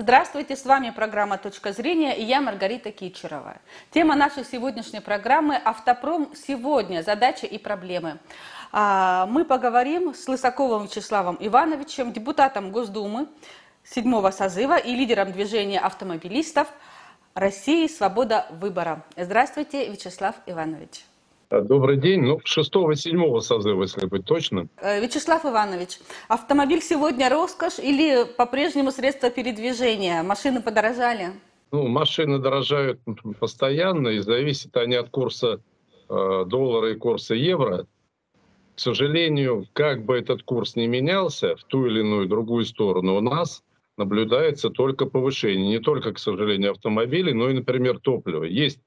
Здравствуйте, с вами программа «Точка зрения» и я Маргарита Кичерова. Тема нашей сегодняшней программы «Автопром сегодня. Задачи и проблемы». А, мы поговорим с Лысаковым Вячеславом Ивановичем, депутатом Госдумы седьмого созыва и лидером движения автомобилистов России «Свобода выбора». Здравствуйте, Вячеслав Иванович. Добрый день. Ну, шестого-седьмого созыва, если быть точным. Э, Вячеслав Иванович, автомобиль сегодня роскошь или по-прежнему средство передвижения? Машины подорожали? Ну, машины дорожают постоянно, и зависят они от курса э, доллара и курса евро. К сожалению, как бы этот курс не менялся в ту или иную другую сторону, у нас наблюдается только повышение. Не только, к сожалению, автомобилей, но и, например, топлива. Есть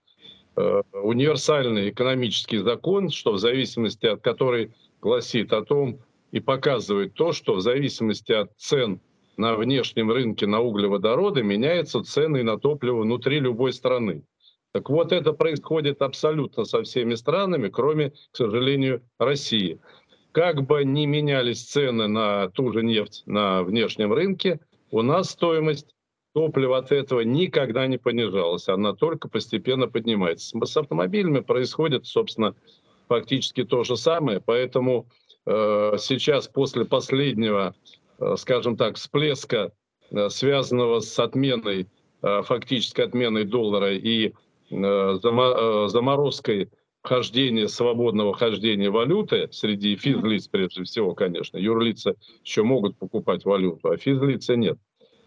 универсальный экономический закон, что в зависимости от которой гласит о том и показывает то, что в зависимости от цен на внешнем рынке на углеводороды меняются цены на топливо внутри любой страны. Так вот, это происходит абсолютно со всеми странами, кроме, к сожалению, России. Как бы ни менялись цены на ту же нефть на внешнем рынке, у нас стоимость топливо от этого никогда не понижалось, она только постепенно поднимается. С автомобилями происходит, собственно, фактически то же самое, поэтому э, сейчас после последнего, э, скажем так, всплеска, э, связанного с отменой, э, фактической отменой доллара и э, э, заморозкой хождения, свободного хождения валюты среди физлиц, прежде всего, конечно, юрлица еще могут покупать валюту, а физлица нет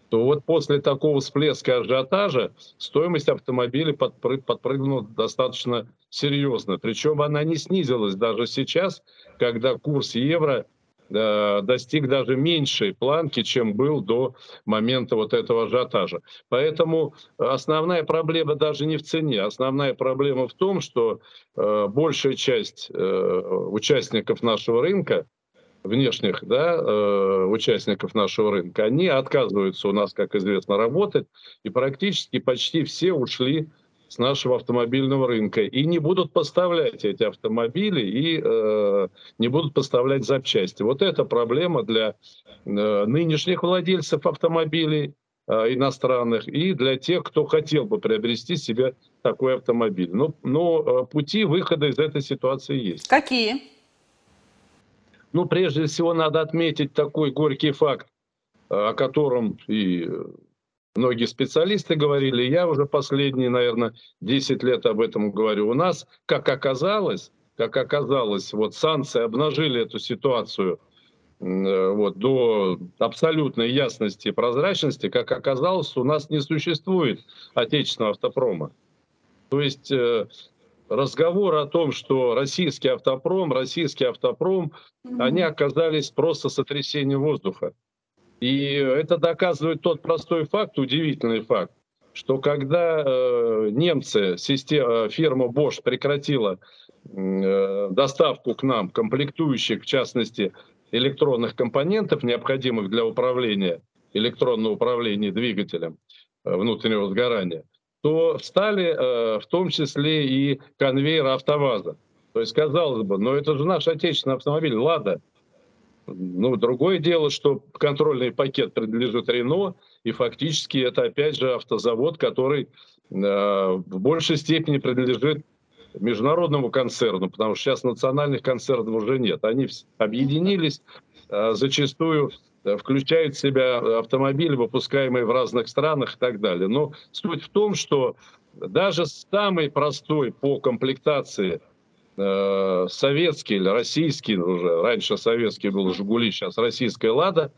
то вот после такого всплеска ажиотажа стоимость автомобиля подпрыг, подпрыгнула достаточно серьезно. Причем она не снизилась даже сейчас, когда курс евро э, достиг даже меньшей планки, чем был до момента вот этого ажиотажа. Поэтому основная проблема даже не в цене, основная проблема в том, что э, большая часть э, участников нашего рынка внешних да, э, участников нашего рынка, они отказываются у нас, как известно, работать, и практически почти все ушли с нашего автомобильного рынка и не будут поставлять эти автомобили и э, не будут поставлять запчасти. Вот это проблема для э, нынешних владельцев автомобилей э, иностранных и для тех, кто хотел бы приобрести себе такой автомобиль. Но, но э, пути выхода из этой ситуации есть. Какие? Ну, прежде всего, надо отметить такой горький факт, о котором и многие специалисты говорили, я уже последние, наверное, 10 лет об этом говорю. У нас, как оказалось, как оказалось, вот санкции обнажили эту ситуацию вот, до абсолютной ясности и прозрачности, как оказалось, у нас не существует отечественного автопрома. То есть э, разговор о том, что российский автопром, российский автопром, mm-hmm. они оказались просто сотрясением воздуха. И это доказывает тот простой факт, удивительный факт, что когда э, немцы, система, фирма Bosch прекратила э, доставку к нам комплектующих, в частности, электронных компонентов, необходимых для управления, электронного управления двигателем э, внутреннего сгорания, то встали э, в том числе и конвейер АвтоВАЗа. То есть, казалось бы, но это же наш отечественный автомобиль «Лада». Ну, другое дело, что контрольный пакет принадлежит Рено, и фактически это опять же автозавод, который э, в большей степени принадлежит международному концерну, потому что сейчас национальных концернов уже нет. Они объединились, э, зачастую включают в себя автомобили, выпускаемые в разных странах и так далее. Но суть в том, что даже самый простой по комплектации э, советский или российский, уже раньше советский был «Жигули», сейчас российская «Лада»,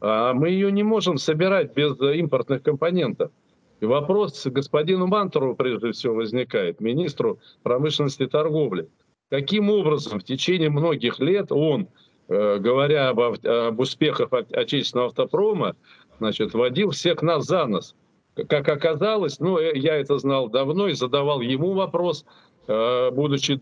а мы ее не можем собирать без импортных компонентов. И вопрос господину Мантору прежде всего возникает, министру промышленности и торговли. Каким образом в течение многих лет он говоря об, об успехах отечественного автопрома, значит, водил всех нас за нос. Как оказалось, ну, э, я это знал давно и задавал ему вопрос, э, будучи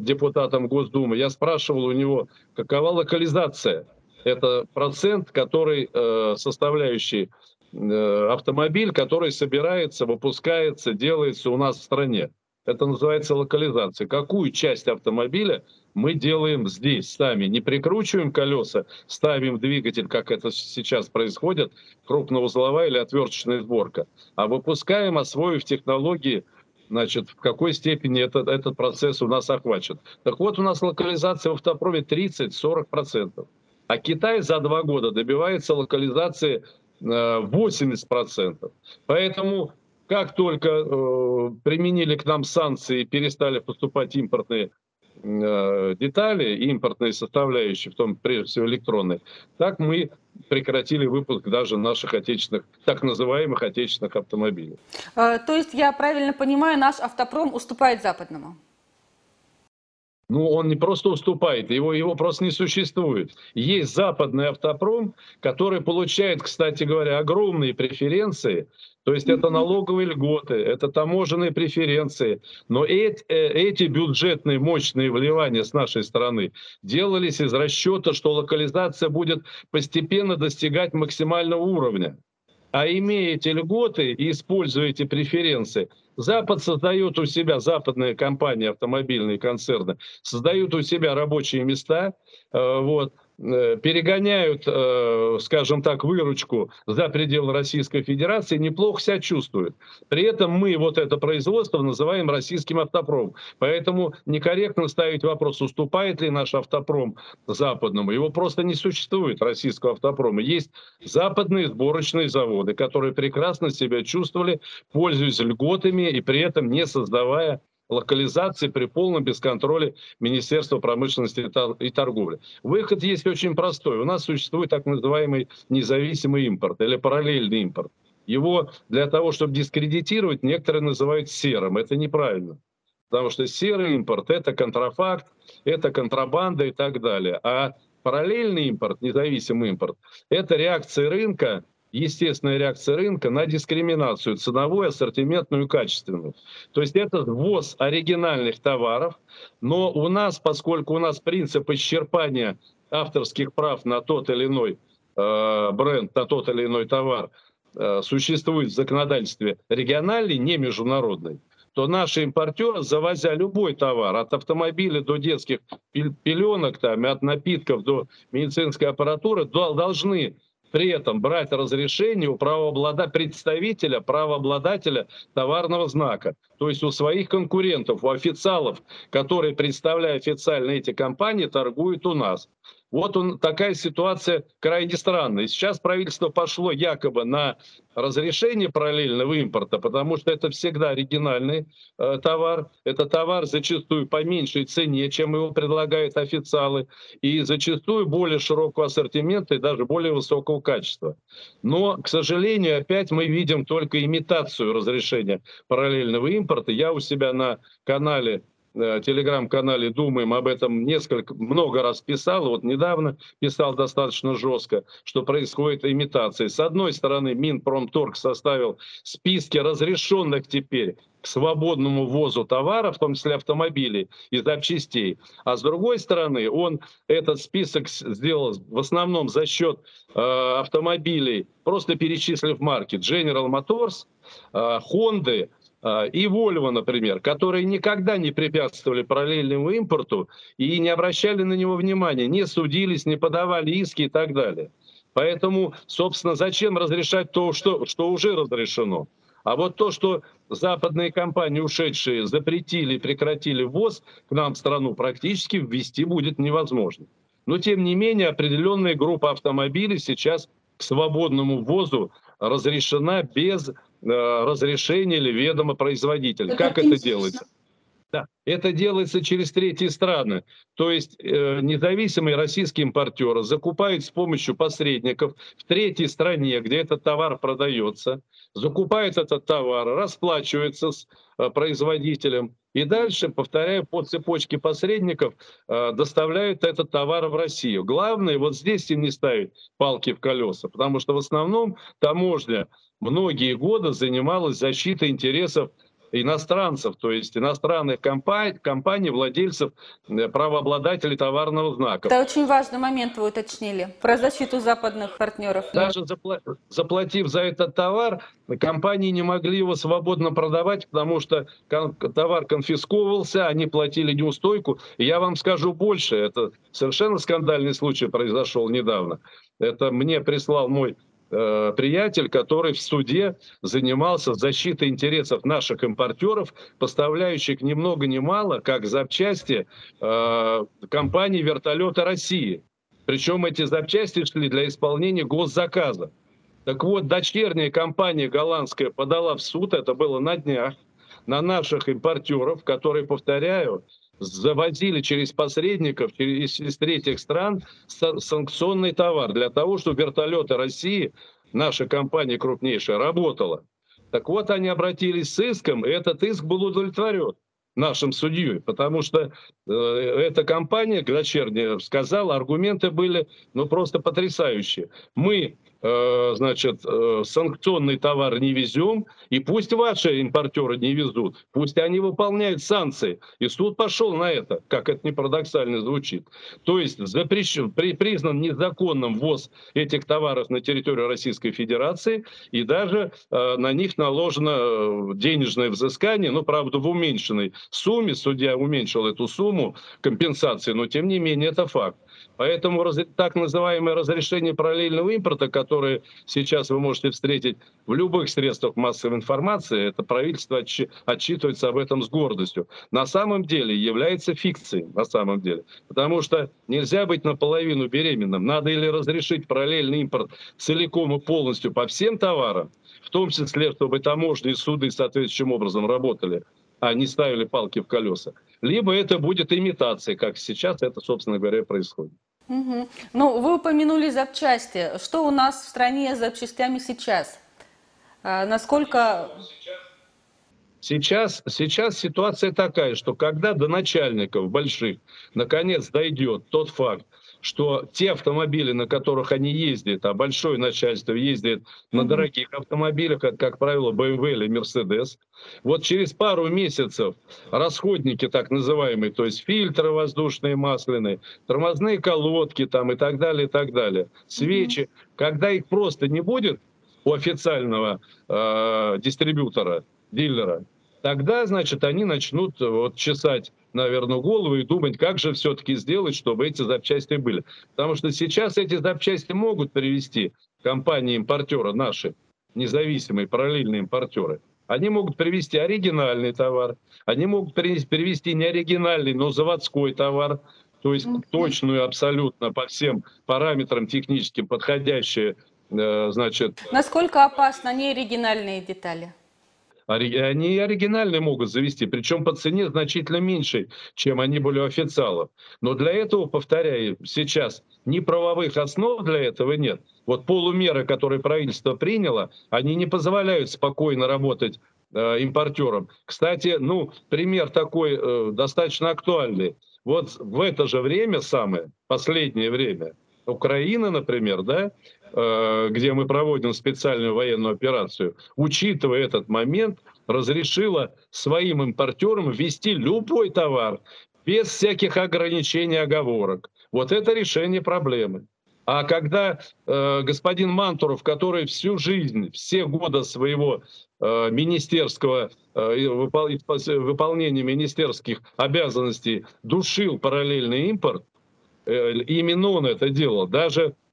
депутатом Госдумы. Я спрашивал у него, какова локализация. Это процент, который составляющий автомобиль, который собирается, выпускается, делается у нас в стране. Это называется локализация. Какую часть автомобиля мы делаем здесь сами. Не прикручиваем колеса, ставим двигатель, как это сейчас происходит, крупноузловая или отверточная сборка, а выпускаем, освоив технологии, значит, в какой степени этот, этот процесс у нас охвачен. Так вот, у нас локализация в автопроме 30-40%. А Китай за два года добивается локализации 80%. Э, Поэтому как только э, применили к нам санкции и перестали поступать импортные детали, импортные составляющие, в том прежде всего электронные, так мы прекратили выпуск даже наших отечественных, так называемых отечественных автомобилей. А, то есть, я правильно понимаю, наш автопром уступает западному? Ну, он не просто уступает, его, его просто не существует. Есть западный автопром, который получает, кстати говоря, огромные преференции. То есть это налоговые льготы, это таможенные преференции. Но эти, э, эти бюджетные мощные вливания с нашей стороны делались из расчета, что локализация будет постепенно достигать максимального уровня. А имея эти льготы и используя эти преференции, Запад создает у себя, западные компании, автомобильные концерны, создают у себя рабочие места, э, вот, перегоняют, э, скажем так, выручку за пределы Российской Федерации, неплохо себя чувствуют. При этом мы вот это производство называем российским автопромом. Поэтому некорректно ставить вопрос, уступает ли наш автопром западному. Его просто не существует, российского автопрома. Есть западные сборочные заводы, которые прекрасно себя чувствовали, пользуясь льготами и при этом не создавая локализации при полном бесконтроле Министерства промышленности и торговли. Выход есть очень простой. У нас существует так называемый независимый импорт или параллельный импорт. Его для того, чтобы дискредитировать, некоторые называют серым. Это неправильно. Потому что серый импорт – это контрафакт, это контрабанда и так далее. А параллельный импорт, независимый импорт – это реакция рынка естественная реакция рынка на дискриминацию ценовую, ассортиментную и качественную. То есть это ввоз оригинальных товаров, но у нас, поскольку у нас принцип исчерпания авторских прав на тот или иной э, бренд, на тот или иной товар э, существует в законодательстве региональный, не международный, то наши импортеры, завозя любой товар, от автомобиля до детских пеленок, там, от напитков до медицинской аппаратуры, должны при этом брать разрешение у правообладателя, представителя, правообладателя товарного знака. То есть у своих конкурентов, у официалов, которые, представляя официально эти компании, торгуют у нас. Вот он, такая ситуация крайне странная. Сейчас правительство пошло якобы на разрешение параллельного импорта, потому что это всегда оригинальный э, товар. Это товар зачастую по меньшей цене, чем его предлагают официалы, и зачастую более широкого ассортимента и даже более высокого качества. Но, к сожалению, опять мы видим только имитацию разрешения параллельного импорта. Я у себя на канале телеграм-канале «Думаем» об этом несколько, много раз писал. Вот недавно писал достаточно жестко, что происходит имитация. С одной стороны, Минпромторг составил списки разрешенных теперь к свободному ввозу товаров, в том числе автомобилей и запчастей. А с другой стороны, он этот список сделал в основном за счет э, автомобилей, просто перечислив марки General Motors, э, Honda, и Volvo, например, которые никогда не препятствовали параллельному импорту и не обращали на него внимания, не судились, не подавали иски и так далее. Поэтому, собственно, зачем разрешать то, что, что уже разрешено? А вот то, что западные компании, ушедшие, запретили, прекратили ввоз к нам в страну, практически ввести будет невозможно. Но, тем не менее, определенная группа автомобилей сейчас к свободному ввозу разрешена без Э, разрешение или ведомо производителя. Это как это делается? Да, это делается через третьи страны. То есть э, независимые российские импортеры закупают с помощью посредников в третьей стране, где этот товар продается, закупают этот товар, расплачиваются с э, производителем и дальше, повторяю, по цепочке посредников э, доставляют этот товар в Россию. Главное вот здесь им не ставить палки в колеса, потому что в основном таможня многие годы занималась защитой интересов иностранцев, то есть иностранных компаний, компаний владельцев, э, правообладателей товарного знака. Это очень важный момент вы уточнили, про защиту западных партнеров. Даже запла заплатив за этот товар, компании не могли его свободно продавать, потому что товар конфисковывался, они платили неустойку. И я вам скажу больше, это совершенно скандальный случай произошел недавно. Это мне прислал мой Э, приятель, который в суде занимался защитой интересов наших импортеров, поставляющих ни много ни мало, как запчасти э, компании вертолета России. Причем эти запчасти шли для исполнения госзаказа. Так вот, дочерняя компания голландская подала в суд, это было на днях, на наших импортеров, которые, повторяю, завозили через посредников через, из третьих стран санкционный товар для того, чтобы вертолеты России, наша компания крупнейшая, работала. Так вот, они обратились с иском, и этот иск был удовлетворен нашим судьей, потому что э, эта компания, дочерняя, сказала, аргументы были ну, просто потрясающие. Мы Э, значит, э, санкционный товар не везем, и пусть ваши импортеры не везут, пусть они выполняют санкции. И суд пошел на это, как это не парадоксально звучит. То есть запрещен, при, признан незаконным ввоз этих товаров на территорию Российской Федерации, и даже э, на них наложено э, денежное взыскание, ну, правда, в уменьшенной сумме, судья уменьшил эту сумму компенсации, но тем не менее это факт. Поэтому так называемое разрешение параллельного импорта, которое сейчас вы можете встретить в любых средствах массовой информации, это правительство отчитывается об этом с гордостью, на самом деле является фикцией, на самом деле. Потому что нельзя быть наполовину беременным. Надо или разрешить параллельный импорт целиком и полностью по всем товарам, в том числе, чтобы таможни и суды соответствующим образом работали, а не ставили палки в колеса. Либо это будет имитация, как сейчас это, собственно говоря, происходит. Угу. Ну, вы упомянули запчасти. Что у нас в стране с запчастями сейчас? А, насколько... Сейчас, сейчас ситуация такая, что когда до начальников больших наконец дойдет тот факт, что те автомобили, на которых они ездят, а большое начальство ездит на дорогих автомобилях, как, как правило, BMW или Mercedes, вот через пару месяцев расходники так называемые, то есть фильтры воздушные, масляные, тормозные колодки там и так далее, и так далее, свечи, mm-hmm. когда их просто не будет у официального э, дистрибьютора, дилера, тогда, значит, они начнут вот чесать наверное, голову и думать, как же все-таки сделать, чтобы эти запчасти были. Потому что сейчас эти запчасти могут привести компании-импортеры наши, независимые параллельные импортеры. Они могут привести оригинальный товар, они могут привести не оригинальный, но заводской товар, то есть точную абсолютно по всем параметрам техническим подходящие, э, значит... Насколько опасны неоригинальные детали? Они оригинальные могут завести, причем по цене значительно меньше, чем они были у официалов. Но для этого, повторяю, сейчас ни правовых основ для этого нет. Вот полумеры, которые правительство приняло, они не позволяют спокойно работать э, импортерам. Кстати, ну, пример такой э, достаточно актуальный. Вот в это же время самое, последнее время, Украина, например, да, где мы проводим специальную военную операцию, учитывая этот момент, разрешила своим импортерам ввести любой товар без всяких ограничений, оговорок. Вот это решение проблемы. А когда э, господин Мантуров, который всю жизнь, все годы своего э, министерского э, выпол, выполнения министерских обязанностей душил параллельный импорт, э, именно он это делал. Даже Э,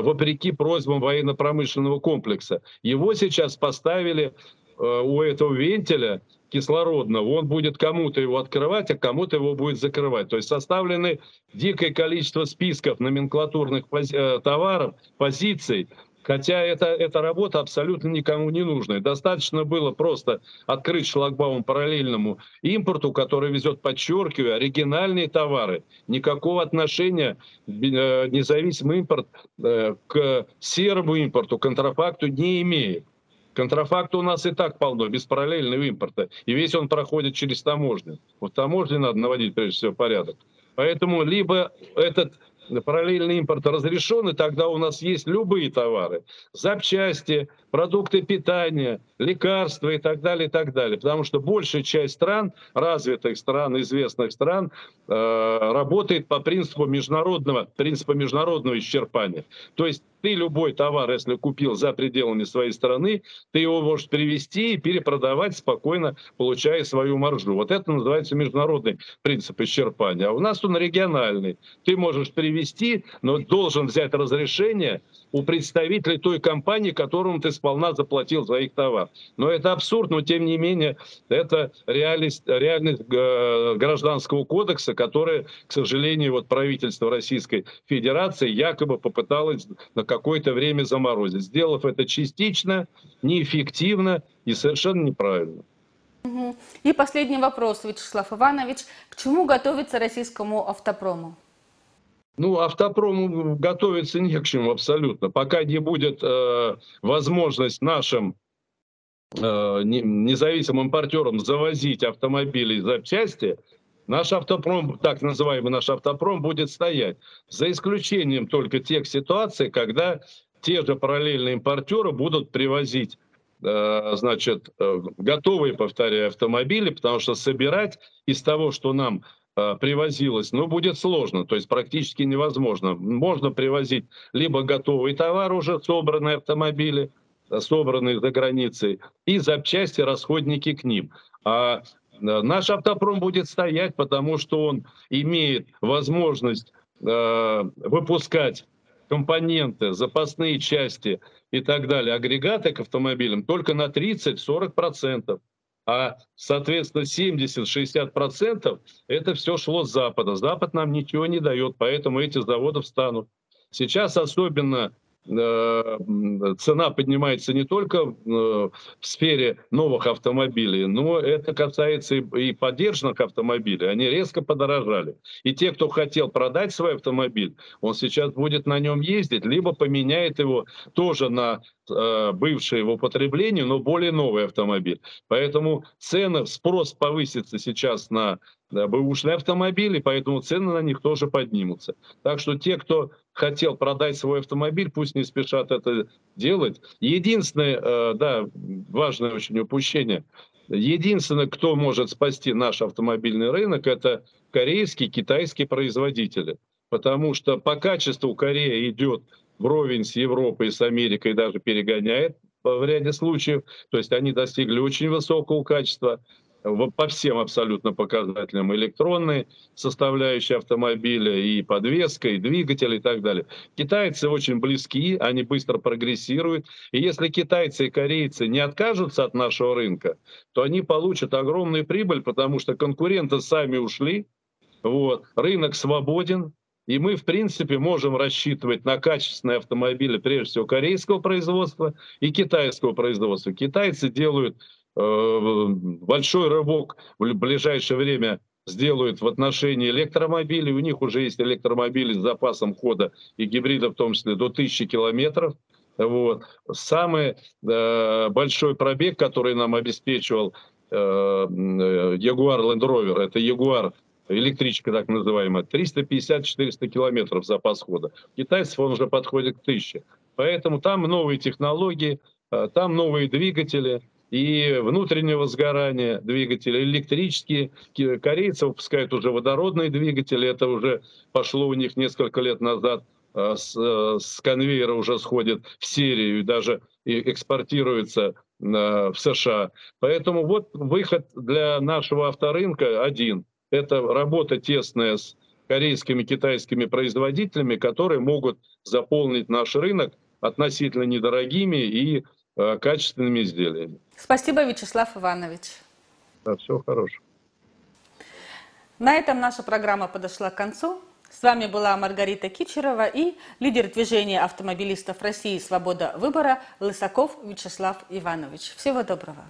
вопреки просьбам военно-промышленного комплекса. Его сейчас поставили э, у этого вентиля кислородного, он будет кому-то его открывать, а кому-то его будет закрывать. То есть составлены дикое количество списков номенклатурных пози- э, товаров, позиций, Хотя это, эта работа абсолютно никому не нужная. Достаточно было просто открыть шлагбаум параллельному импорту, который везет, подчеркиваю, оригинальные товары. Никакого отношения э, независимый импорт э, к серому импорту, контрафакту не имеет. Контрафакта у нас и так полно, без параллельного импорта. И весь он проходит через таможню. Вот таможне надо наводить, прежде всего, порядок. Поэтому либо этот параллельный импорт разрешен, и тогда у нас есть любые товары, запчасти, продукты питания, лекарства и так далее, и так далее. Потому что большая часть стран, развитых стран, известных стран, э, работает по принципу международного, принципа международного исчерпания. То есть ты любой товар, если купил за пределами своей страны, ты его можешь привезти и перепродавать спокойно, получая свою маржу. Вот это называется международный принцип исчерпания. А у нас он региональный. Ты можешь привезти, но должен взять разрешение у представителей той компании, которому ты сполна заплатил за их товар. Но это абсурд, но тем не менее это реальность, реальность э, гражданского кодекса, которая, к сожалению, вот правительство Российской Федерации якобы попыталось на какое-то время заморозить, сделав это частично, неэффективно и совершенно неправильно. И последний вопрос, Вячеслав Иванович. К чему готовится российскому автопрому? Ну, автопрому готовиться не к чему абсолютно. Пока не будет э, возможность нашим э, независимым импортерам завозить автомобили и запчасти, наш автопром, так называемый наш автопром, будет стоять. За исключением только тех ситуаций, когда те же параллельные импортеры будут привозить э, значит, э, готовые, повторяю, автомобили, потому что собирать из того, что нам Э, привозилось, но будет сложно, то есть практически невозможно. Можно привозить либо готовый товар, уже собранные автомобили, собранные за границей, и запчасти, расходники к ним. А наш автопром будет стоять, потому что он имеет возможность э, выпускать компоненты, запасные части и так далее, агрегаты к автомобилям только на 30-40% а, соответственно, 70-60% это все шло с Запада. Запад нам ничего не дает, поэтому эти заводы встанут. Сейчас особенно цена поднимается не только э, в сфере новых автомобилей, но это касается и поддержанных автомобилей. Они резко подорожали. И те, кто хотел продать свой автомобиль, он сейчас будет на нем ездить, либо поменяет его тоже на э, бывший в употреблении, но более новый автомобиль. Поэтому цены, спрос повысится сейчас на бэушные автомобили, поэтому цены на них тоже поднимутся. Так что те, кто хотел продать свой автомобиль, пусть не спешат это делать. Единственное, э, да, важное очень упущение, единственное, кто может спасти наш автомобильный рынок, это корейские, китайские производители. Потому что по качеству Корея идет вровень с Европой, с Америкой, даже перегоняет в ряде случаев. То есть они достигли очень высокого качества по всем абсолютно показателям электронной составляющей автомобиля, и подвеска, и двигатель, и так далее. Китайцы очень близки, они быстро прогрессируют. И если китайцы и корейцы не откажутся от нашего рынка, то они получат огромную прибыль, потому что конкуренты сами ушли, вот, рынок свободен, и мы, в принципе, можем рассчитывать на качественные автомобили, прежде всего, корейского производства и китайского производства. Китайцы делают большой рывок в ближайшее время сделают в отношении электромобилей. У них уже есть электромобили с запасом хода и гибрида в том числе до 1000 километров. Вот. Самый э, большой пробег, который нам обеспечивал э, э Jaguar Land Rover, это Jaguar электричка так называемая, 350-400 километров запас хода. Китайцев он уже подходит к 1000. Поэтому там новые технологии, э, там новые двигатели, и внутреннего сгорания двигателя, электрические. Корейцы выпускают уже водородные двигатели, это уже пошло у них несколько лет назад а, с, э, с конвейера уже сходит в серию и даже экспортируется в США. Поэтому вот выход для нашего авторынка один. Это работа тесная с корейскими, китайскими производителями, которые могут заполнить наш рынок относительно недорогими и Э, качественными изделиями. Спасибо, Вячеслав Иванович. Да, всего хорошего. На этом наша программа подошла к концу. С вами была Маргарита Кичерова и лидер движения автомобилистов России «Свобода выбора» Лысаков Вячеслав Иванович. Всего доброго.